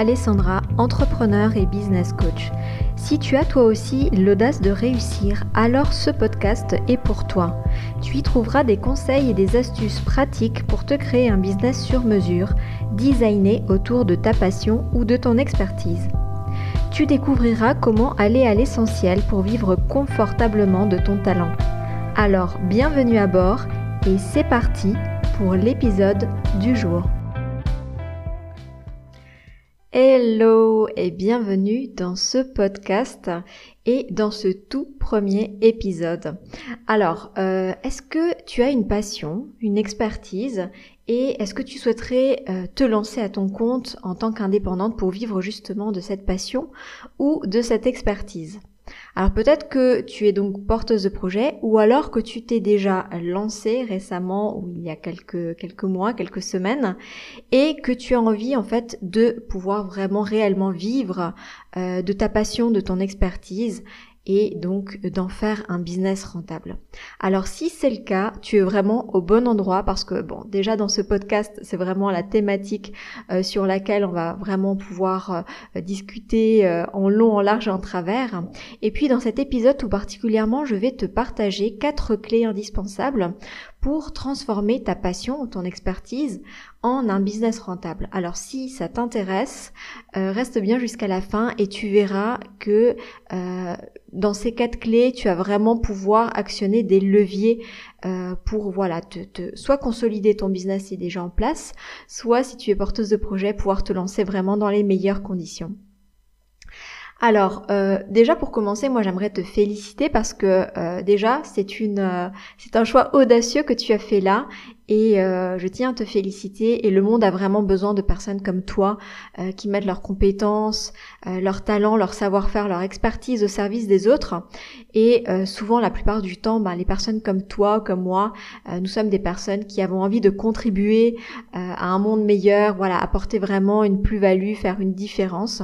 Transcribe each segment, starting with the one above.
Alessandra, entrepreneur et business coach. Si tu as toi aussi l'audace de réussir, alors ce podcast est pour toi. Tu y trouveras des conseils et des astuces pratiques pour te créer un business sur mesure, designé autour de ta passion ou de ton expertise. Tu découvriras comment aller à l'essentiel pour vivre confortablement de ton talent. Alors, bienvenue à bord et c'est parti pour l'épisode du jour. Hello et bienvenue dans ce podcast et dans ce tout premier épisode. Alors, euh, est-ce que tu as une passion, une expertise et est-ce que tu souhaiterais euh, te lancer à ton compte en tant qu'indépendante pour vivre justement de cette passion ou de cette expertise? Alors peut-être que tu es donc porteuse de projet ou alors que tu t'es déjà lancée récemment ou il y a quelques, quelques mois, quelques semaines et que tu as envie en fait de pouvoir vraiment réellement vivre euh, de ta passion, de ton expertise et donc d'en faire un business rentable. Alors si c'est le cas, tu es vraiment au bon endroit parce que bon, déjà dans ce podcast, c'est vraiment la thématique euh, sur laquelle on va vraiment pouvoir euh, discuter euh, en long, en large et en travers. Et puis dans cet épisode tout particulièrement, je vais te partager quatre clés indispensables pour transformer ta passion ou ton expertise en un business rentable. Alors si ça t'intéresse, euh, reste bien jusqu'à la fin et tu verras que euh, dans ces quatre clés, tu vas vraiment pouvoir actionner des leviers euh, pour voilà te, soit consolider ton business qui est déjà en place, soit si tu es porteuse de projet, pouvoir te lancer vraiment dans les meilleures conditions. Alors euh, déjà pour commencer, moi j'aimerais te féliciter parce que euh, déjà c'est une c'est un choix audacieux que tu as fait là et je tiens à te féliciter et le monde a vraiment besoin de personnes comme toi qui mettent leurs compétences, leurs talents, leur savoir-faire, leur expertise au service des autres et souvent la plupart du temps ben, les personnes comme toi, comme moi, nous sommes des personnes qui avons envie de contribuer à un monde meilleur, voilà, apporter vraiment une plus-value, faire une différence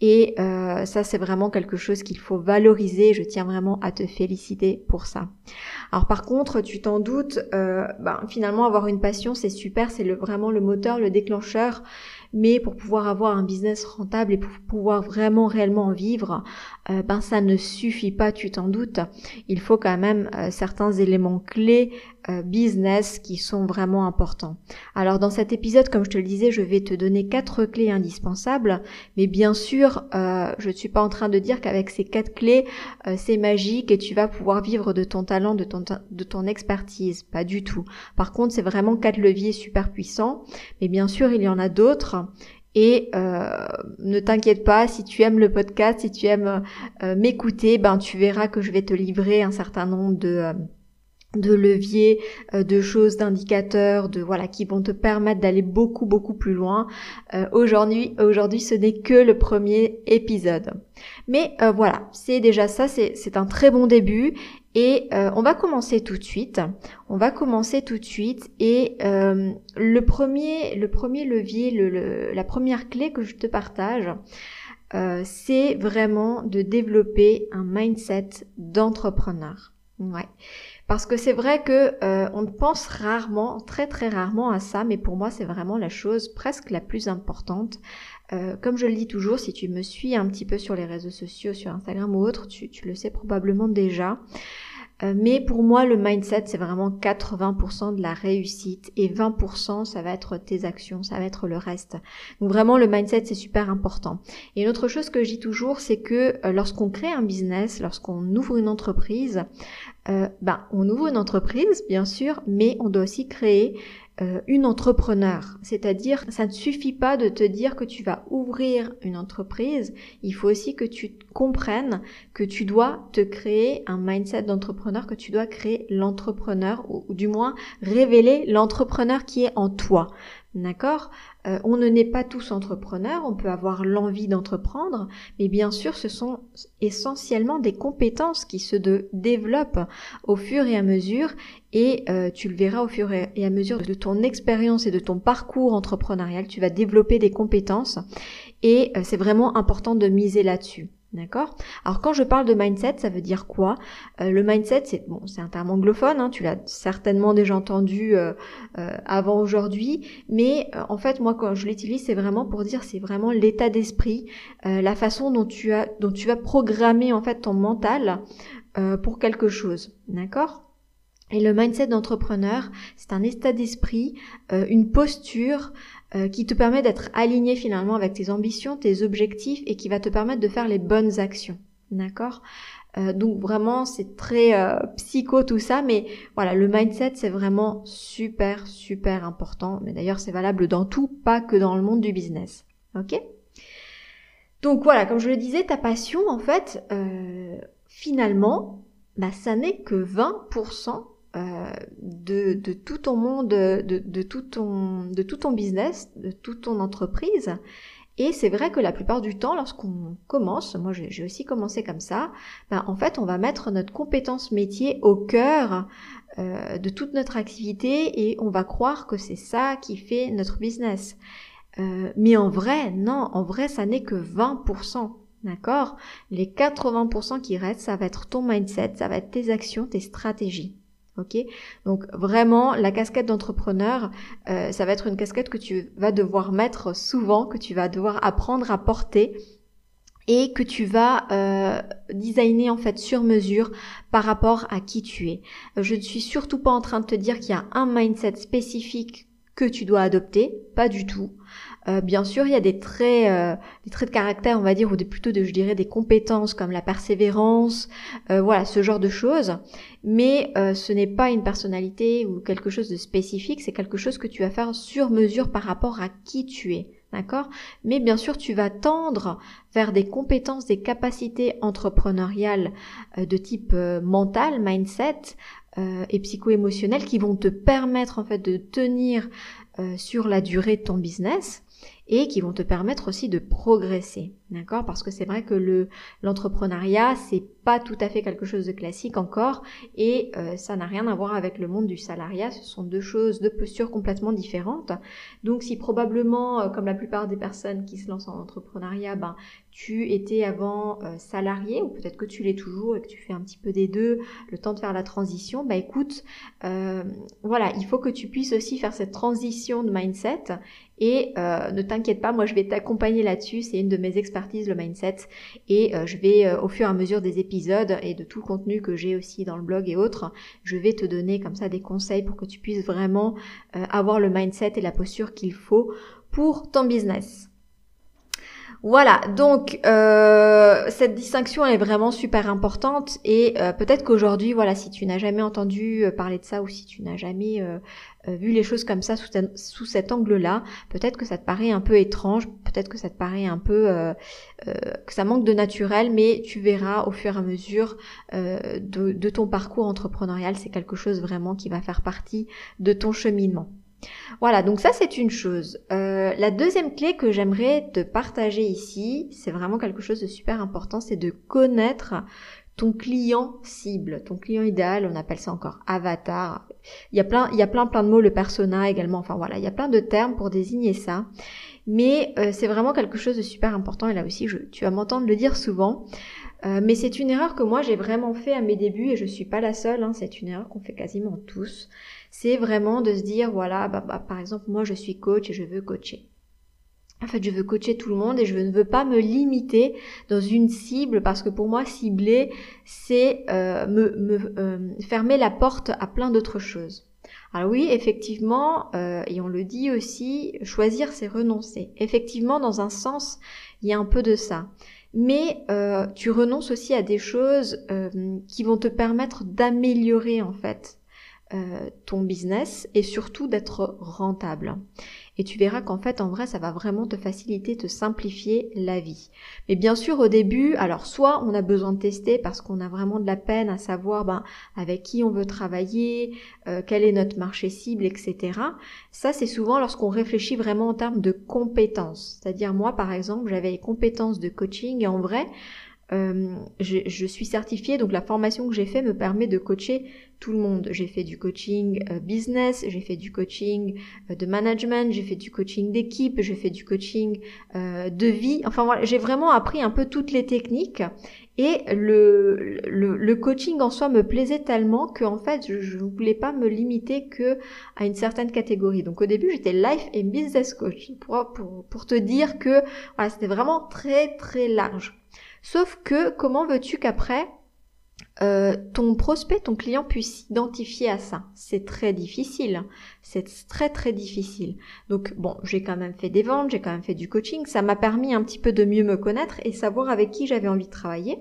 et euh, ça, c'est vraiment quelque chose qu'il faut valoriser. Je tiens vraiment à te féliciter pour ça. Alors par contre, tu t'en doutes, euh, ben, finalement, avoir une passion, c'est super, c'est vraiment le moteur, le déclencheur. Mais pour pouvoir avoir un business rentable et pour pouvoir vraiment réellement en vivre, euh, ben ça ne suffit pas, tu t'en doutes. Il faut quand même euh, certains éléments clés euh, business qui sont vraiment importants. Alors dans cet épisode, comme je te le disais, je vais te donner quatre clés indispensables, mais bien sûr, je ne suis pas en train de dire qu'avec ces quatre clés, c'est magique et tu vas pouvoir vivre de ton talent, de ton, de ton expertise. Pas du tout. Par contre, c'est vraiment quatre leviers super puissants, mais bien sûr, il y en a d'autres et euh, ne t'inquiète pas, si tu aimes le podcast, si tu aimes euh, m'écouter, ben tu verras que je vais te livrer un certain nombre de euh, de leviers, de choses, d'indicateurs, de voilà, qui vont te permettre d'aller beaucoup beaucoup plus loin. aujourd'hui, aujourd'hui, ce n'est que le premier épisode. Mais voilà, c'est déjà ça, c'est un très bon début et euh, on va commencer tout de suite. On va commencer tout de suite. Et euh, le premier, le premier levier, le, la première clé que je te partage, euh, c'est vraiment de développer un mindset d'entrepreneur. Ouais. Parce que c'est vrai que on pense rarement, très très rarement à ça, mais pour moi c'est vraiment la chose presque la plus importante. comme je le dis toujours, si tu me suis un petit peu sur les réseaux sociaux, sur Instagram ou autre, tu, tu le sais probablement déjà. Euh, mais pour moi, le mindset, c'est vraiment 80% de la réussite et 20%, ça va être tes actions, ça va être le reste. Donc vraiment, le mindset, c'est super important. Et une autre chose que je dis toujours, c'est que euh, lorsqu'on crée un business, lorsqu'on ouvre une entreprise, euh, ben, on ouvre une entreprise, bien sûr, mais on doit aussi créer euh, une entrepreneur. C'est-à-dire, ça ne suffit pas de te dire que tu vas ouvrir une entreprise. Il faut aussi que tu comprennes que tu dois te créer un mindset d'entrepreneur, que tu dois créer l'entrepreneur, ou, ou, du moins révéler l'entrepreneur qui est en toi. D'accord? Euh, On ne naît pas tous entrepreneurs, on peut avoir l'envie d'entreprendre, mais bien sûr ce sont essentiellement des compétences qui se développent au fur et à mesure et euh, tu le verras au fur et à mesure de ton expérience et de ton parcours entrepreneurial, tu vas développer des compétences et euh, c'est vraiment important de miser là-dessus. D'accord? Alors quand je parle de mindset, ça veut dire quoi? Euh, Le mindset, c'est bon, c'est un terme anglophone, hein, tu l'as certainement déjà entendu euh, euh, avant aujourd'hui, mais en fait moi quand je l'utilise, c'est vraiment pour dire c'est vraiment l'état d'esprit, la façon dont tu as dont tu vas programmer en fait ton mental pour quelque chose. D'accord? Et le mindset d'entrepreneur, c'est un état d'esprit, une posture euh, qui te permet d'être aligné finalement avec tes ambitions, tes objectifs et qui va te permettre de faire les bonnes actions. D'accord? Euh, donc vraiment c'est très euh, psycho tout ça, mais voilà le mindset c'est vraiment super super important. Mais d'ailleurs c'est valable dans tout, pas que dans le monde du business. Ok? Donc voilà, comme je le disais, ta passion en fait, finalement, bah, ça n'est que 20% euh, de, de, tout ton monde, de, de, tout ton, de tout ton business, de toute ton entreprise. Et c'est vrai que la plupart du temps, lorsqu'on commence, moi j'ai aussi commencé comme ça, ben, en fait on va mettre notre compétence métier au cœur euh, de toute notre activité et on va croire que c'est ça qui fait notre business. Euh, mais en vrai, non, en vrai ça n'est que 20%. D'accord? Les 80% qui restent, ça va être ton mindset, ça va être tes actions, tes stratégies. Donc vraiment la casquette d'entrepreneur, euh, ça va être une casquette que tu vas devoir mettre souvent, que tu vas devoir apprendre à porter et que tu vas euh, designer en fait sur mesure par rapport à qui tu es. Je ne suis surtout pas en train de te dire qu'il y a un mindset spécifique que tu dois adopter, pas du tout. Euh, bien sûr, il y a des traits, euh, des traits de caractère, on va dire, ou plutôt de, je dirais, des compétences comme la persévérance, euh, voilà, ce genre de choses. Mais ce n'est pas une personnalité ou quelque chose de spécifique, c'est quelque chose que tu vas faire sur mesure par rapport à qui tu es. D'accord? Mais bien sûr, tu vas tendre vers des compétences, des capacités entrepreneuriales de type mental, mindset et psycho-émotionnel qui vont te permettre en fait de tenir sur la durée de ton business et qui vont te permettre aussi de progresser. D'accord? Parce que c'est vrai que le l'entrepreneuriat, c'est pas tout à fait quelque chose de classique encore et euh, ça n'a rien à voir avec le monde du salariat, ce sont deux choses, deux postures complètement différentes. Donc si probablement euh, comme la plupart des personnes qui se lancent en entrepreneuriat, ben tu étais avant euh, salarié ou peut-être que tu l'es toujours et que tu fais un petit peu des deux, le temps de faire la transition, bah écoute, voilà, il faut que tu puisses aussi faire cette transition de mindset et ne t'inquiète pas, moi je vais t'accompagner là-dessus, c'est une de mes expériences le mindset, et euh, je vais euh, au fur et à mesure des épisodes et de tout le contenu que j'ai aussi dans le blog et autres, je vais te donner comme ça des conseils pour que tu puisses vraiment euh, avoir le mindset et la posture qu'il faut pour ton business. Voilà, donc cette distinction est vraiment super importante et peut-être qu'aujourd'hui, voilà, si tu n'as jamais entendu parler de ça ou si tu n'as jamais euh, vu les choses comme ça sous, cet angle-là, peut-être que ça te paraît un peu étrange, peut-être que ça te paraît un peu euh, euh, que ça manque de naturel, mais tu verras au fur et à mesure de, ton parcours entrepreneurial, c'est quelque chose vraiment qui va faire partie de ton cheminement. Voilà, donc ça c'est une chose. la deuxième clé que j'aimerais te partager ici, c'est vraiment quelque chose de super important, c'est de connaître ton client cible, ton client idéal, on appelle ça encore avatar. Il y a plein, il y a plein, plein de mots, le persona également. Enfin voilà, il y a plein de termes pour désigner ça. Mais euh, c'est vraiment quelque chose de super important et là aussi, je, tu vas m'entendre le dire souvent. Euh, mais c'est une erreur que moi j'ai vraiment fait à mes débuts et je suis pas la seule. Hein, c'est une erreur qu'on fait quasiment tous. C'est vraiment de se dire voilà, bah, bah, par exemple moi je suis coach et je veux coacher. En fait, je veux coacher tout le monde et je ne veux pas me limiter dans une cible parce que pour moi, cibler, c'est euh, me, euh, fermer la porte à plein d'autres choses. Alors oui, effectivement, euh, et on le dit aussi, choisir, c'est renoncer. Effectivement, dans un sens, il y a un peu de ça. Mais tu renonces aussi à des choses qui vont te permettre d'améliorer en fait ton business et surtout d'être rentable et tu verras qu'en fait en vrai ça va vraiment te faciliter, te simplifier la vie. Mais bien sûr au début, alors soit on a besoin de tester parce qu'on a vraiment de la peine à savoir ben, avec qui on veut travailler, euh, quel est notre marché cible, etc. Ça c'est souvent lorsqu'on réfléchit vraiment en termes de compétences. C'est-à-dire moi par exemple j'avais les compétences de coaching et en vrai euh, je, suis certifiée, donc la formation que j'ai fait me permet de coacher tout le monde. J'ai fait du coaching euh, business, j'ai fait du coaching euh, de management, j'ai fait du coaching d'équipe, j'ai fait du coaching de vie. Enfin voilà, j'ai vraiment appris un peu toutes les techniques et le, le, coaching en soi me plaisait tellement que en fait je ne voulais pas me limiter que à une certaine catégorie. Donc au début j'étais life et business coach pour, pour, pour te dire que voilà, c'était vraiment très très large. Sauf que comment veux-tu qu'après euh, ton prospect, ton client puisse s'identifier à ça C'est très difficile. C'est très très difficile. Donc bon, j'ai quand même fait des ventes, j'ai quand même fait du coaching. Ça m'a permis un petit peu de mieux me connaître et savoir avec qui j'avais envie de travailler.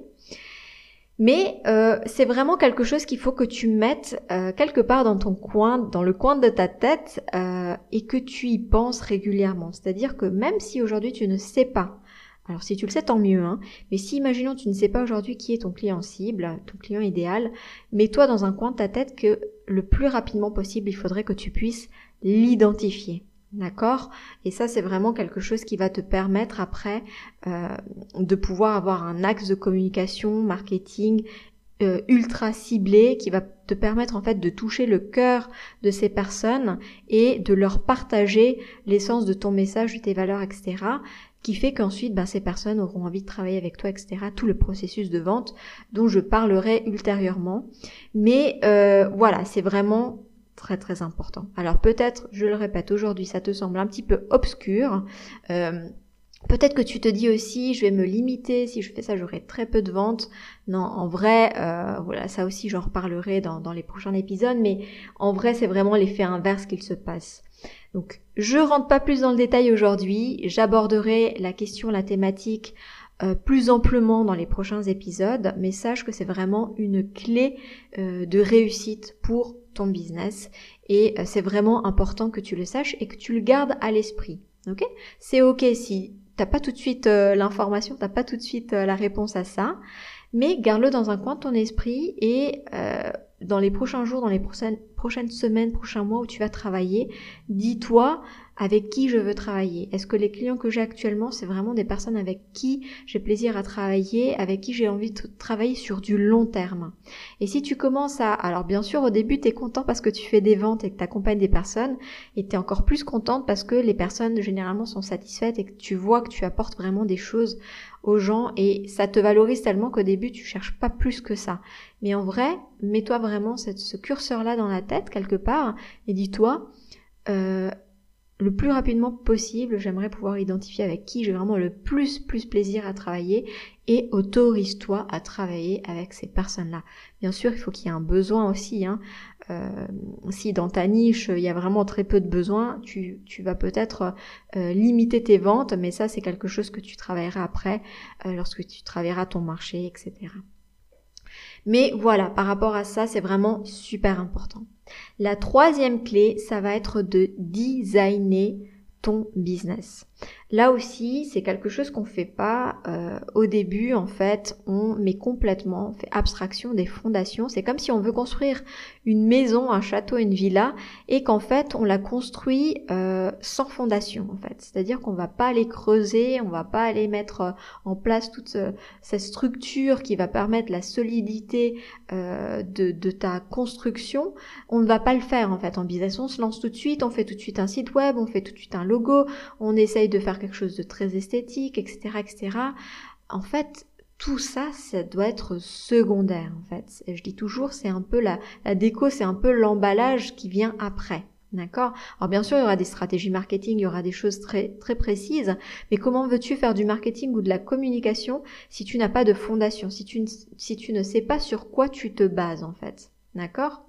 Mais euh, c'est vraiment quelque chose qu'il faut que tu mettes euh, quelque part dans ton coin, dans le coin de ta tête, et que tu y penses régulièrement. C'est-à-dire que même si aujourd'hui tu ne sais pas alors si tu le sais, tant mieux. Hein. Mais si, imaginons, tu ne sais pas aujourd'hui qui est ton client cible, ton client idéal, mets-toi dans un coin de ta tête que le plus rapidement possible, il faudrait que tu puisses l'identifier. D'accord? Et ça, c'est vraiment quelque chose qui va te permettre après euh, de pouvoir avoir un axe de communication, marketing euh, ultra ciblé qui va te permettre en fait de toucher le cœur de ces personnes et de leur partager l'essence de ton message, de tes valeurs, etc qui fait qu'ensuite ben, ces personnes auront envie de travailler avec toi, etc. Tout le processus de vente dont je parlerai ultérieurement. Mais euh, voilà, c'est vraiment très très important. Alors peut-être, je le répète, aujourd'hui ça te semble un petit peu obscur. Euh, Peut-être que tu te dis aussi, je vais me limiter, si je fais ça, j'aurai très peu de ventes. Non, en vrai, euh, voilà, ça aussi, j'en reparlerai dans, dans les prochains épisodes, mais en vrai, c'est vraiment l'effet inverse qu'il se passe. Donc, je rentre pas plus dans le détail aujourd'hui. J'aborderai la question, la thématique euh, plus amplement dans les prochains épisodes, mais sache que c'est vraiment une clé euh, de réussite pour ton business et c'est vraiment important que tu le saches et que tu le gardes à l'esprit. C'est ok si t'as pas tout de suite l'information, t'as pas tout de suite la réponse à ça, mais garde-le dans un coin de ton esprit et dans les prochains jours, dans les prochaines, prochaines semaines, prochains mois où tu vas travailler, dis-toi avec qui je veux travailler. Est-ce que les clients que j'ai actuellement, c'est vraiment des personnes avec qui j'ai plaisir à travailler, avec qui j'ai envie de travailler sur du long terme? Et si tu commences à... Alors bien sûr, au début, tu es content parce que tu fais des ventes et que tu accompagnes des personnes, et tu es encore plus contente parce que les personnes généralement sont satisfaites et que tu vois que tu apportes vraiment des choses aux gens et ça te valorise tellement qu'au début tu cherches pas plus que ça. Mais en vrai, mets-toi vraiment ce curseur-là dans la tête quelque part et dis-toi, euh, le plus rapidement possible, j'aimerais pouvoir identifier avec qui j'ai vraiment le plus plus plaisir à travailler et autorise-toi à travailler avec ces personnes-là. Bien sûr, il faut qu'il y ait un besoin aussi. Hein. Euh, si dans ta niche, il y a vraiment très peu de besoins, tu, tu vas peut-être euh, limiter tes ventes, mais ça, c'est quelque chose que tu travailleras après, euh, lorsque tu travailleras ton marché, etc. Mais voilà, par rapport à ça, c'est vraiment super important. La troisième clé, ça va être de designer ton business. Là aussi, c'est quelque chose qu'on fait pas euh, au début. En fait, on met complètement, on fait abstraction des fondations. C'est comme si on veut construire une maison, un château, une villa, et qu'en fait, on la construit euh, sans fondation. En fait, c'est-à-dire qu'on va pas aller creuser, on va pas aller mettre euh, en place toute cette structure qui va permettre la solidité de, de ta construction. On ne va pas le faire en fait en business. On se lance tout de suite, on fait tout de suite un site web, on fait tout de suite un logo, on essaye de faire quelque chose de très esthétique, etc., etc. En fait, tout ça, ça doit être secondaire, en fait. je dis toujours, c'est un peu la, la déco, c'est un peu l'emballage qui vient après. D'accord? Alors bien sûr, il y aura des stratégies marketing, il y aura des choses très très précises, mais comment veux-tu faire du marketing ou de la communication si tu n'as pas de fondation, si tu, si tu ne sais pas sur quoi tu te bases en fait? D'accord?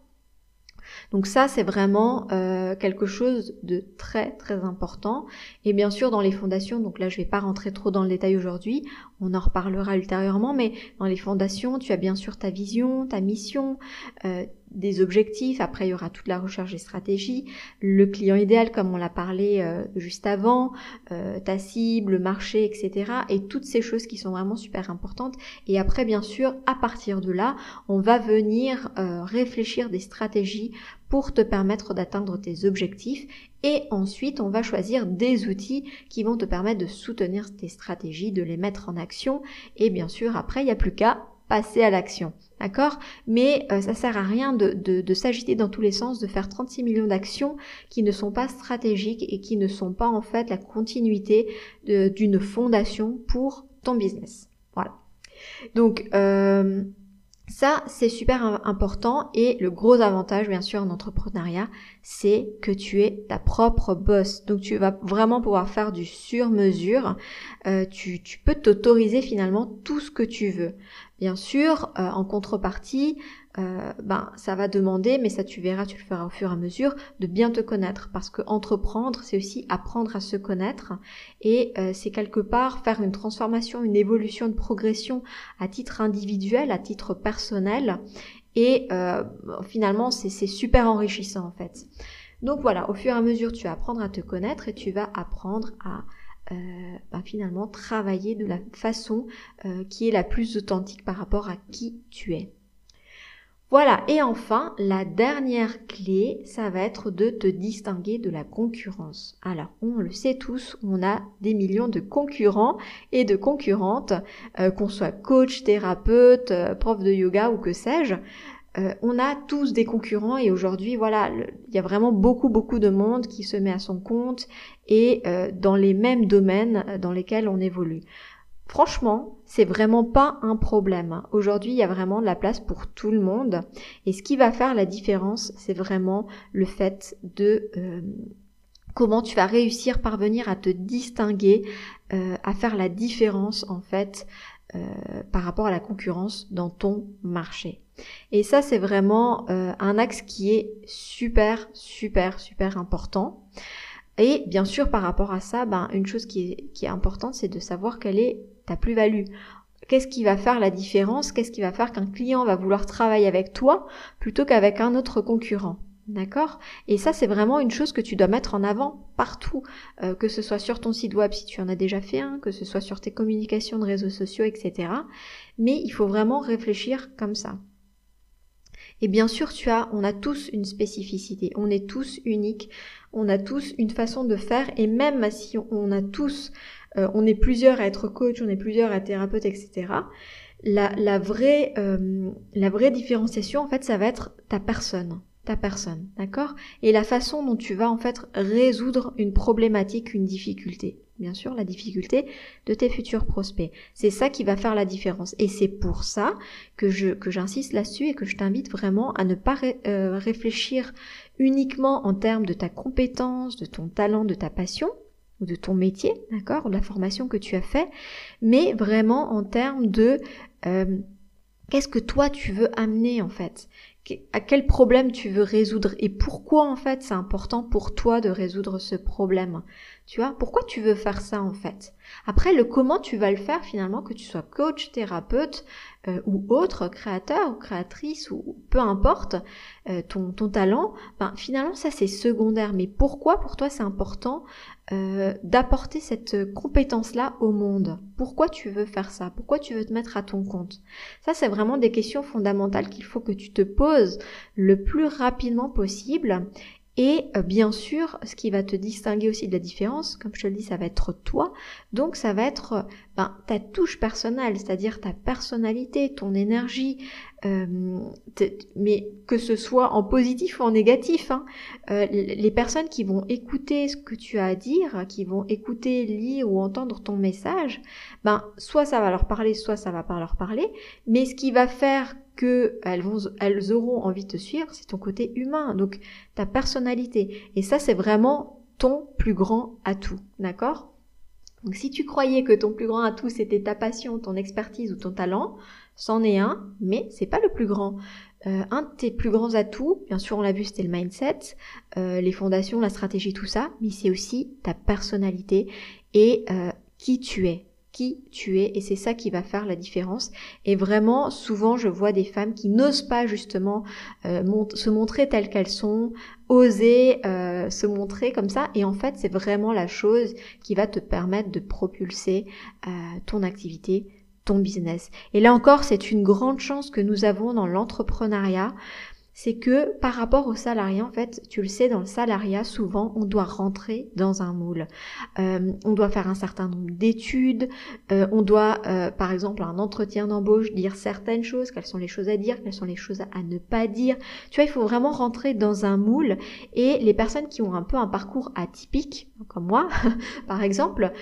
Donc ça, c'est vraiment euh, quelque chose de très très important. Et bien sûr, dans les fondations, donc là, je ne vais pas rentrer trop dans le détail aujourd'hui, on en reparlera ultérieurement, mais dans les fondations, tu as bien sûr ta vision, ta mission, euh, des objectifs, après il y aura toute la recherche des stratégies, le client idéal comme on l'a parlé euh, juste avant, euh, ta cible, le marché, etc. Et toutes ces choses qui sont vraiment super importantes. Et après bien sûr, à partir de là, on va venir euh, réfléchir des stratégies pour te permettre d'atteindre tes objectifs. Et ensuite, on va choisir des outils qui vont te permettre de soutenir tes stratégies, de les mettre en action. Et bien sûr, après, il n'y a plus qu'à passer à l'action. D'accord? Mais euh, ça sert à rien de, de, s'agiter dans tous les sens, de faire 36 millions d'actions qui ne sont pas stratégiques et qui ne sont pas en fait la continuité d'une fondation pour ton business. Voilà. Donc euh, ça, c'est super important et le gros avantage, bien sûr, en entrepreneuriat, c'est que tu es ta propre boss. Donc, tu vas vraiment pouvoir faire du sur-mesure. Euh, tu, tu peux t'autoriser finalement tout ce que tu veux. Bien sûr, euh, en contrepartie, euh, ben ça va demander, mais ça tu verras, tu le feras au fur et à mesure, de bien te connaître, parce que entreprendre, c'est aussi apprendre à se connaître, et euh, c'est quelque part faire une transformation, une évolution, une progression à titre individuel, à titre personnel, et finalement c'est super enrichissant en fait. Donc voilà, au fur et à mesure, tu vas apprendre à te connaître et tu vas apprendre à euh, bah, finalement travailler de la façon euh, qui est la plus authentique par rapport à qui tu es. Voilà, et enfin, la dernière clé, ça va être de te distinguer de la concurrence. Alors, on le sait tous, on a des millions de concurrents et de concurrentes, euh, qu'on soit coach, thérapeute, prof de yoga ou que sais-je. Euh, on a tous des concurrents et aujourd'hui, voilà, il y a vraiment beaucoup, beaucoup de monde qui se met à son compte et euh, dans les mêmes domaines euh, dans lesquels on évolue. Franchement, c'est vraiment pas un problème. Aujourd'hui, il y a vraiment de la place pour tout le monde. Et ce qui va faire la différence, c'est vraiment le fait de comment tu vas réussir parvenir à te distinguer, à faire la différence en fait par rapport à la concurrence dans ton marché. Et ça, c'est vraiment euh, un axe qui est super, super, super important. Et bien sûr, par rapport à ça, ben, une chose qui est, qui est importante, c'est de savoir quelle est ta plus-value. Qu'est-ce qui va faire la différence? Qu'est-ce qui va faire qu'un client va vouloir travailler avec toi plutôt qu'avec un autre concurrent? D'accord? Et ça, c'est vraiment une chose que tu dois mettre en avant partout, euh, que ce soit sur ton site web si tu en as déjà fait un, que ce soit sur tes communications de réseaux sociaux, etc. Mais il faut vraiment réfléchir comme ça. Et bien sûr, tu as, on a tous une spécificité, on est tous uniques, on a tous une façon de faire, et même si on a tous, euh, on est plusieurs à être coach, on est plusieurs à être thérapeute, etc. La, vraie, euh, la vraie différenciation, en fait, ça va être ta personne. Ta personne, d'accord? Et la façon dont tu vas en fait résoudre une problématique, une difficulté. Bien sûr, la difficulté de tes futurs prospects. C'est ça qui va faire la différence. Et c'est pour ça que je que j'insiste là-dessus et que je t'invite vraiment à ne pas euh, réfléchir uniquement en termes de ta compétence, de ton talent, de ta passion ou de ton métier, d'accord, de la formation que tu as fait, mais vraiment en termes de euh, qu'est-ce que toi tu veux amener en fait? À quel problème tu veux résoudre et pourquoi en fait c'est important pour toi de résoudre ce problème. Tu vois, pourquoi tu veux faire ça en fait? Après, le comment tu vas le faire finalement, que tu sois coach, thérapeute euh, ou autre, créateur ou créatrice ou peu importe euh, ton, ton talent, ben, finalement ça c'est secondaire. Mais pourquoi? Pour toi c'est important euh, d'apporter cette compétence-là au monde. Pourquoi tu veux faire ça? Pourquoi tu veux te mettre à ton compte? Ça c'est vraiment des questions fondamentales qu'il faut que tu te poses le plus rapidement possible et euh, bien sûr, ce qui va te distinguer aussi de la différence, comme je te le dis, ça va être toi. Donc ça va être euh, ben, ta touche personnelle, c'est-à-dire ta personnalité, ton énergie, euh, mais que ce soit en positif ou en négatif. Hein, les personnes qui vont écouter ce que tu as à dire, qui vont écouter, lire ou entendre ton message, ben soit ça va leur parler, soit ça va pas leur parler. Mais ce qui va faire vont, elles auront envie de te suivre, c'est ton côté humain, donc ta personnalité. Et ça, c'est vraiment ton plus grand atout, d'accord? Donc si tu croyais que ton plus grand atout c'était ta passion, ton expertise ou ton talent, c'en est un, mais c'est pas le plus grand. Euh, un de tes plus grands atouts, bien sûr on l'a vu, c'était le mindset, euh, les fondations, la stratégie, tout ça, mais c'est aussi ta personnalité et euh, qui tu es qui tu es et c'est ça qui va faire la différence. Et vraiment, souvent, je vois des femmes qui n'osent pas justement euh, se montrer telles qu'elles sont, oser euh, se montrer comme ça. Et en fait, c'est vraiment la chose qui va te permettre de propulser euh, ton activité, ton business. Et là encore, c'est une grande chance que nous avons dans l'entrepreneuriat c'est que par rapport au salarié, en fait, tu le sais, dans le salariat, souvent, on doit rentrer dans un moule. Euh, on doit faire un certain nombre d'études, euh, on doit, euh, par exemple, un entretien d'embauche, dire certaines choses, quelles sont les choses à dire, quelles sont les choses à ne pas dire. Tu vois, il faut vraiment rentrer dans un moule et les personnes qui ont un peu un parcours atypique, comme moi, par exemple,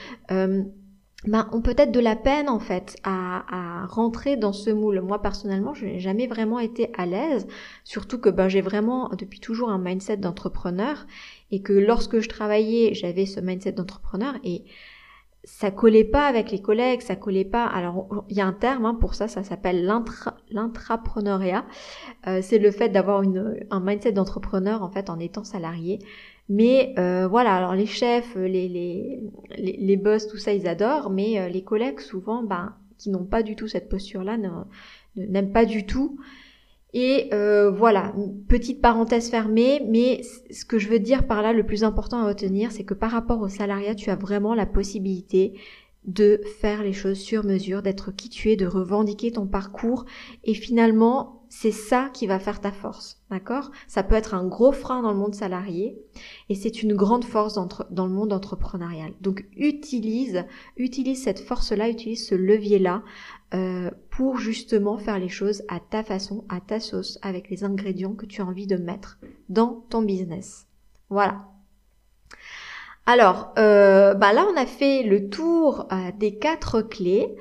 ben, ont peut-être de la peine en fait à, rentrer dans ce moule. Moi personnellement, je n'ai jamais vraiment été à l'aise, surtout que ben, j'ai vraiment depuis toujours un mindset d'entrepreneur et que lorsque je travaillais, j'avais ce mindset d'entrepreneur et ça collait pas avec les collègues, ça collait pas. Alors il y a un terme hein, pour ça, ça s'appelle l'intrapreneuriat. Euh, c'est le fait d'avoir un mindset d'entrepreneur en fait en étant salarié. Mais euh, voilà, alors les chefs, les, les, les, boss, tout ça, ils adorent, mais euh, les collègues, souvent, ben, qui n'ont pas du tout cette posture-là, n'aiment pas du tout. Et euh, voilà, petite parenthèse fermée, mais ce que je veux dire par là, le plus important à retenir, c'est que par rapport au salariat, tu as vraiment la possibilité de faire les choses sur mesure, d'être qui tu es, de revendiquer ton parcours et finalement c'est ça qui va faire ta force, d'accord? Ça peut être un gros frein dans le monde salarié et c'est une grande force dans le monde entrepreneurial. Donc utilise, utilise cette force-là, utilise ce levier-là euh, pour justement faire les choses à ta façon, à ta sauce, avec les ingrédients que tu as envie de mettre dans ton business. Voilà. Alors, euh, bah là, on a fait le tour euh, des quatre clés.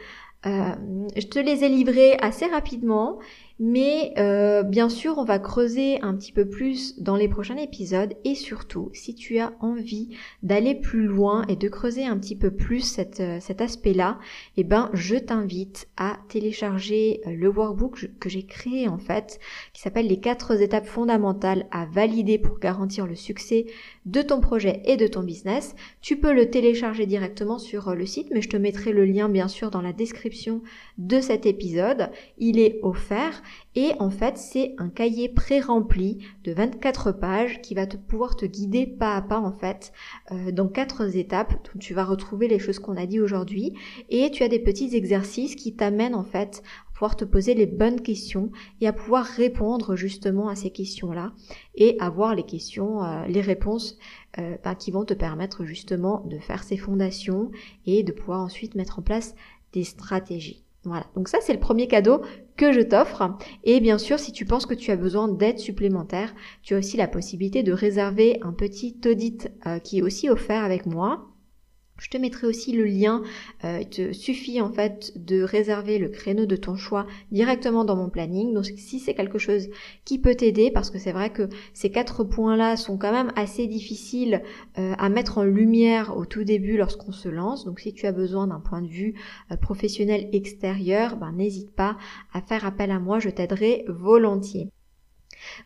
je te les ai livrées assez rapidement mais euh, bien sûr, on va creuser un petit peu plus dans les prochains épisodes et surtout, si tu as envie d'aller plus loin et de creuser un petit peu plus euh, cet aspect-là, eh ben, je t'invite à télécharger euh, le workbook que j'ai créé en fait, qui s'appelle les quatre étapes fondamentales à valider pour garantir le succès de ton projet et de ton business. Tu peux le télécharger directement sur le site, mais je te mettrai le lien bien sûr dans la description de cet épisode. Il est offert et en fait, c'est un cahier pré-rempli de 24 pages qui va te pouvoir te guider pas à pas en fait euh, dans quatre étapes. Donc, tu vas retrouver les choses qu'on a dit aujourd'hui et tu as des petits exercices qui t'amènent en fait à pouvoir te poser les bonnes questions et à pouvoir répondre justement à ces questions-là et avoir les questions, euh, les réponses euh, bah, qui vont te permettre justement de faire ces fondations et de pouvoir ensuite mettre en place des stratégies. Voilà, donc ça c'est le premier cadeau que je t'offre. Et bien sûr, si tu penses que tu as besoin d'aide supplémentaire, tu as aussi la possibilité de réserver un petit audit euh, qui est aussi offert avec moi. Je te mettrai aussi le lien. Euh, il te suffit en fait de réserver le créneau de ton choix directement dans mon planning. Donc si c'est quelque chose qui peut t'aider, parce que c'est vrai que ces quatre points-là sont quand même assez difficiles euh, à mettre en lumière au tout début lorsqu'on se lance. Donc si tu as besoin d'un point de vue euh, professionnel extérieur, ben, n'hésite pas à faire appel à moi, je t'aiderai volontiers.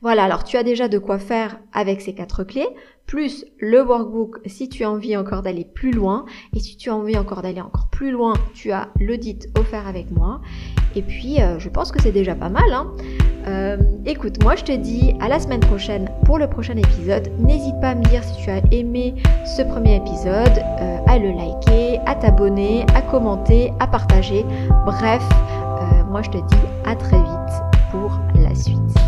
Voilà, alors tu as déjà de quoi faire avec ces quatre clés, plus le workbook si tu as envie encore d'aller plus loin. Et si tu as envie encore d'aller encore plus loin, tu as l'audit offert avec moi. Et puis, euh, je pense que c'est déjà pas mal. Hein. Euh, écoute, moi je te dis à la semaine prochaine pour le prochain épisode. N'hésite pas à me dire si tu as aimé ce premier épisode, euh, à le liker, à t'abonner, à commenter, à partager. Bref, moi je te dis à très vite pour la suite.